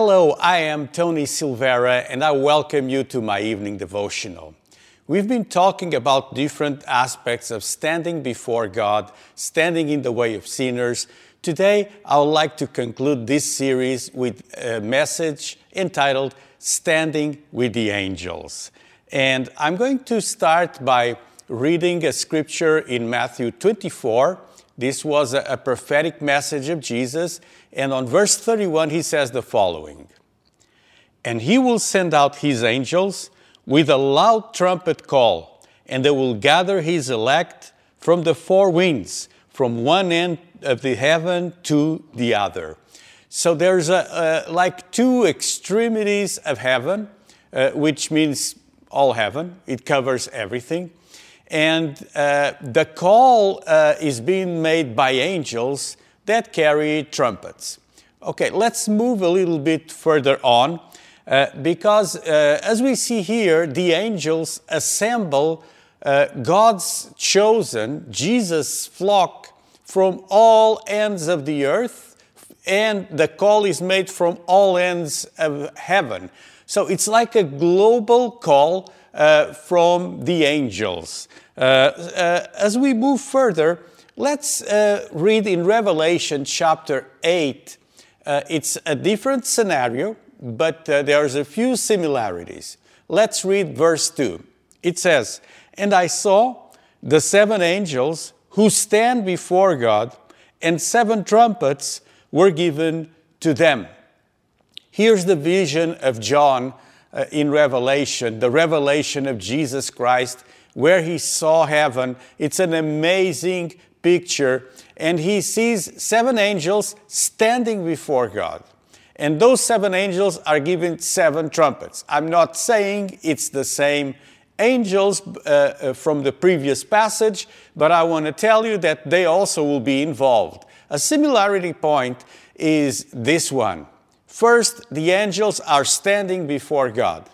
Hello, I am Tony Silveira, and I welcome you to my evening devotional. We've been talking about different aspects of standing before God, standing in the way of sinners. Today, I would like to conclude this series with a message entitled Standing with the Angels. And I'm going to start by reading a scripture in Matthew 24. This was a, prophetic message of Jesus. And on verse 31, he says the following And he will send out his angels with a loud trumpet call, and they will gather his elect from the four winds, from one end of the heaven to the other. So there's a, a like two extremities of heaven, uh, which means all heaven. It covers everything. And uh, the call uh, is being made by angels that carry trumpets. Okay, let's move a little bit further on uh, because as we see here, the angels assemble God's chosen, Jesus' flock from all ends of the earth, and the call is made from all ends of heaven. So it's like a global call uh, from the angels. Uh, uh, as we move further, let's uh, read in Revelation chapter 8. Uh, it's a different scenario, but there's a few similarities. Let's read verse 2. It says, And I saw the seven angels who stand before God, and seven trumpets were given to them. Here's the vision of John uh, in Revelation, the revelation of Jesus Christ, where he saw heaven. It's an amazing picture. And he sees seven angels standing before God. And those seven angels are given seven trumpets. I'm not saying it's the same angels uh, uh from the previous passage, but I want to tell you that they also will be involved. A similarity point is this one. First, the angels are standing before God.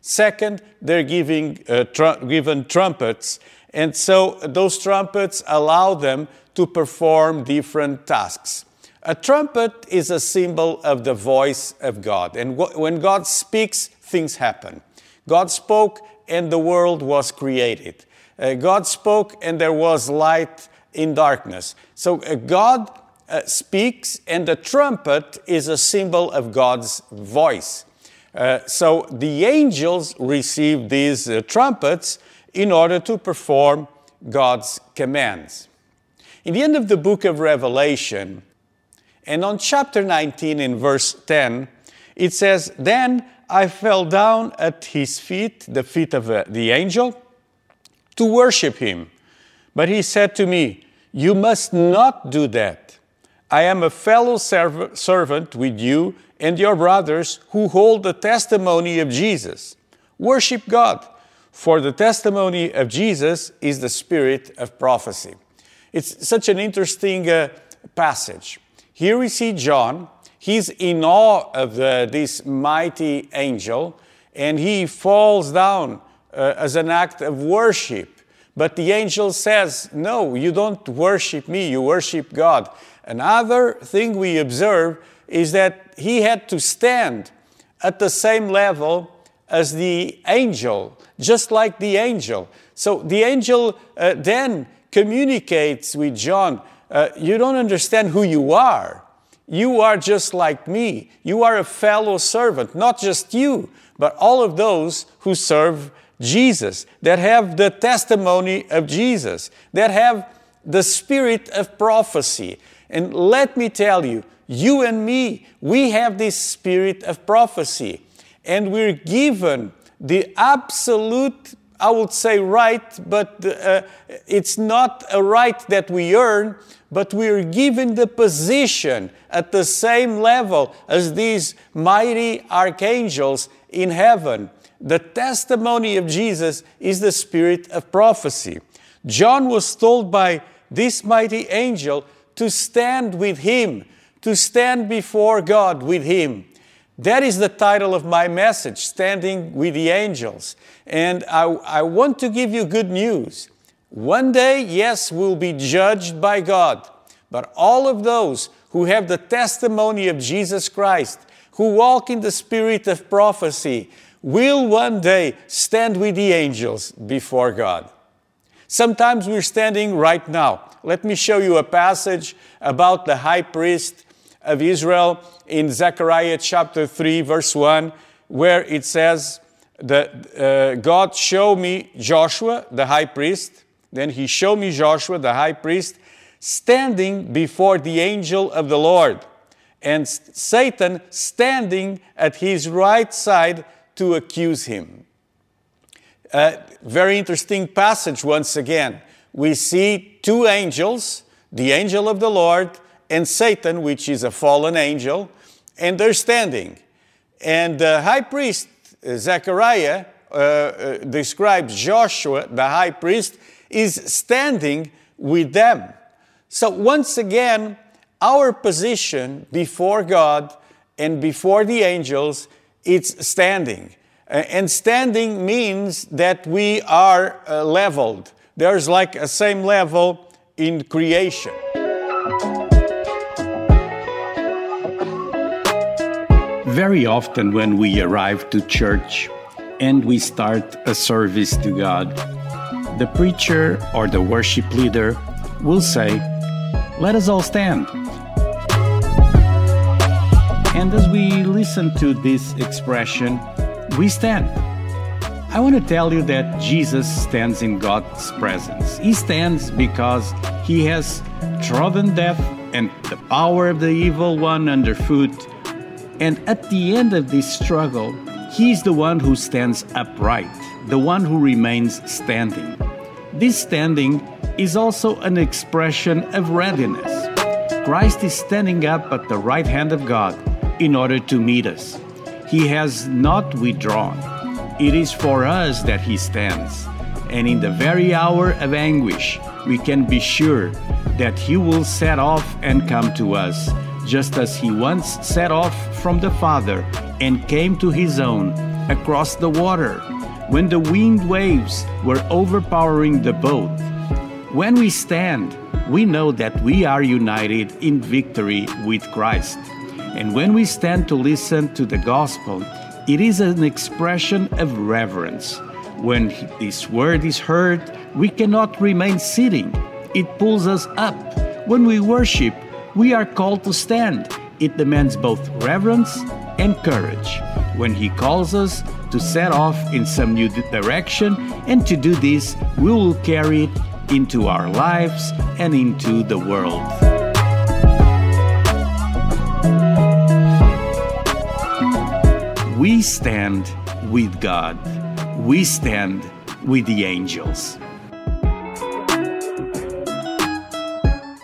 Second, they're giving, uh, tr- given trumpets, and so those trumpets allow them to perform different tasks. A trumpet is a symbol of the voice of God, and when God speaks, things happen. God spoke, and the world was created. Uh, God spoke, and there was light in darkness. So uh, God uh, speaks, and the trumpet is a symbol of God's voice. Uh, so the angels receive these uh, trumpets in order to perform God's commands. In the end of the book of Revelation, and on chapter 19 in verse 10, it says, Then I fell down at his feet, the feet of uh, the angel, to worship him. But he said to me, You must not do that. I am a fellow servant with you and your brothers who hold the testimony of Jesus. Worship God, for the testimony of Jesus is the spirit of prophecy. It's such an interesting uh, passage. Here we see John. He's in awe of the, this mighty angel, and he falls down uh, as an act of worship. But the angel says, No, you don't worship me, you worship God. Another thing we observe is that he had to stand at the same level as the angel, just like the angel. So the angel uh, then communicates with John uh, You don't understand who you are. You are just like me. You are a fellow servant, not just you, but all of those who serve Jesus, that have the testimony of Jesus, that have the spirit of prophecy. And let me tell you, you and me, we have this spirit of prophecy. And we're given the absolute, I would say, right, but uh, it's not a right that we earn, but we're given the position at the same level as these mighty archangels in heaven. The testimony of Jesus is the spirit of prophecy. John was told by this mighty angel to stand with Him, to stand before God with Him. That is the title of my message, Standing with the Angels. And I, I want to give you good news. One day, yes, we'll be judged by God, but all of those who have the testimony of Jesus Christ, who walk in the spirit of prophecy will one day stand with the angels before God. Sometimes we're standing right now. Let me show you a passage about the high priest of Israel in Zechariah chapter 3, verse 1, where it says that uh, God showed me Joshua, the high priest. Then he showed me Joshua, the high priest, standing before the angel of the Lord, and Satan standing at his right side to accuse him. A very interesting passage once again. We see two angels, the angel of the Lord and Satan, which is a fallen angel, and they're standing. And the high priest, Zechariah, uh, uh, describes Joshua, the high priest, is standing with them. So, once again, our position before God and before the angels, it's standing. And standing means that we are uh, leveled. There's like a same level in creation. Very often, when we arrive to church and we start a service to God, the preacher or the worship leader will say, let us all stand. And as we listen to this expression, we stand. I want to tell you that Jesus stands in God's presence. He stands because he has trodden death and the power of the evil one underfoot. And at the end of this struggle, he is the one who stands upright, the one who remains standing. This standing is also an expression of readiness. Christ is standing up at the right hand of God in order to meet us. He has not withdrawn. It is for us that He stands. And in the very hour of anguish, we can be sure that He will set off and come to us, just as He once set off from the Father and came to His own across the water when the wind waves were overpowering the boat when we stand, we know that we are united in victory with Christ. And when we stand to listen to the gospel, it is an expression of reverence. When this word is heard, we cannot remain sitting. It pulls us up. When we worship, we are called to stand. It demands both reverence and courage. When He calls us to set off in some new direction, and to do this, we will carry it into our lives and into the world. We stand with God. We stand with the angels.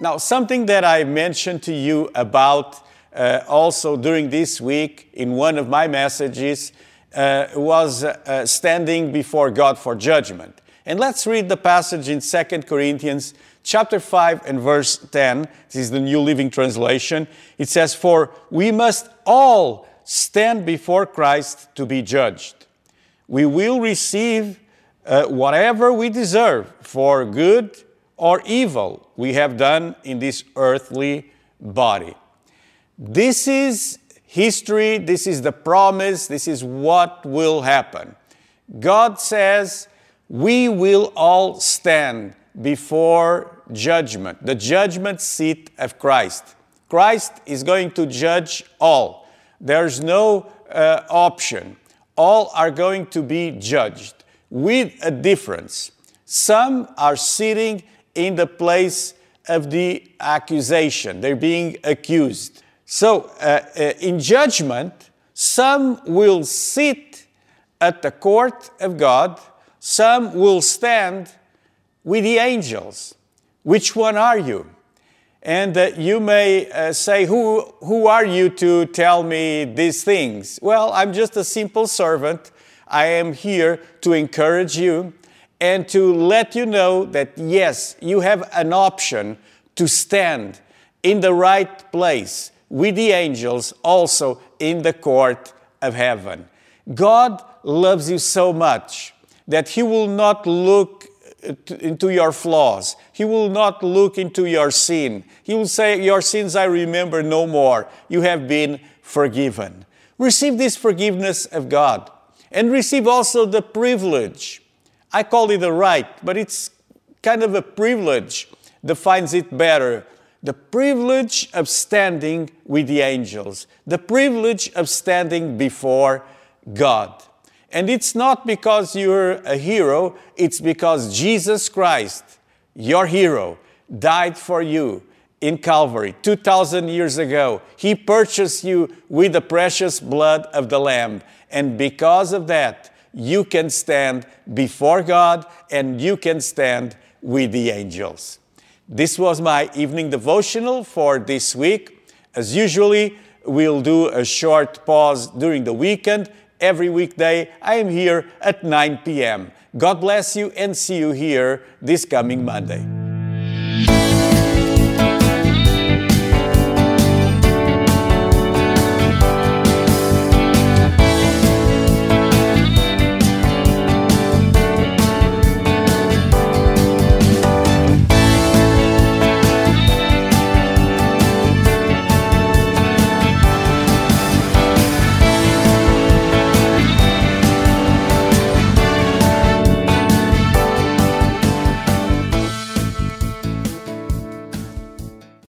Now, something that I mentioned to you about uh, also during this week in one of my messages uh, was uh, standing before God for judgment. And let's read the passage in 2 Corinthians chapter 5 and verse 10. This is the New Living Translation. It says, For we must all stand before Christ to be judged. We will receive uh, whatever we deserve for good or evil we have done in this earthly body. This is history, this is the promise, this is what will happen. God says, we will all stand before judgment, the judgment seat of Christ. Christ is going to judge all. There's no uh, option. All are going to be judged with a difference. Some are sitting in the place of the accusation, they're being accused. So, uh, uh, in judgment, some will sit at the court of God some will stand with the angels. Which one are you? And you may uh, say, who, who are you to tell me these things? Well, I'm just a simple servant. I am here to encourage you and to let you know that yes, you have an option to stand in the right place with the angels, also in the court of heaven. God loves you so much that He will not look into your flaws. He will not look into your sin. He will say, Your sins I remember no more. You have been forgiven. Receive this forgiveness of God and receive also the privilege. I call it a right, but it's kind of a privilege defines it better. The privilege of standing with the angels, the privilege of standing before God. And it's not because you're a hero, it's because Jesus Christ, your hero, died for you in Calvary 2,000 years ago. He purchased you with the precious blood of the Lamb. And because of that, you can stand before God and you can stand with the angels. This was my evening devotional for this week. As usually, we'll do a short pause during the weekend. Every weekday, I am here at 9 p.m. God bless you and see you here this coming Monday.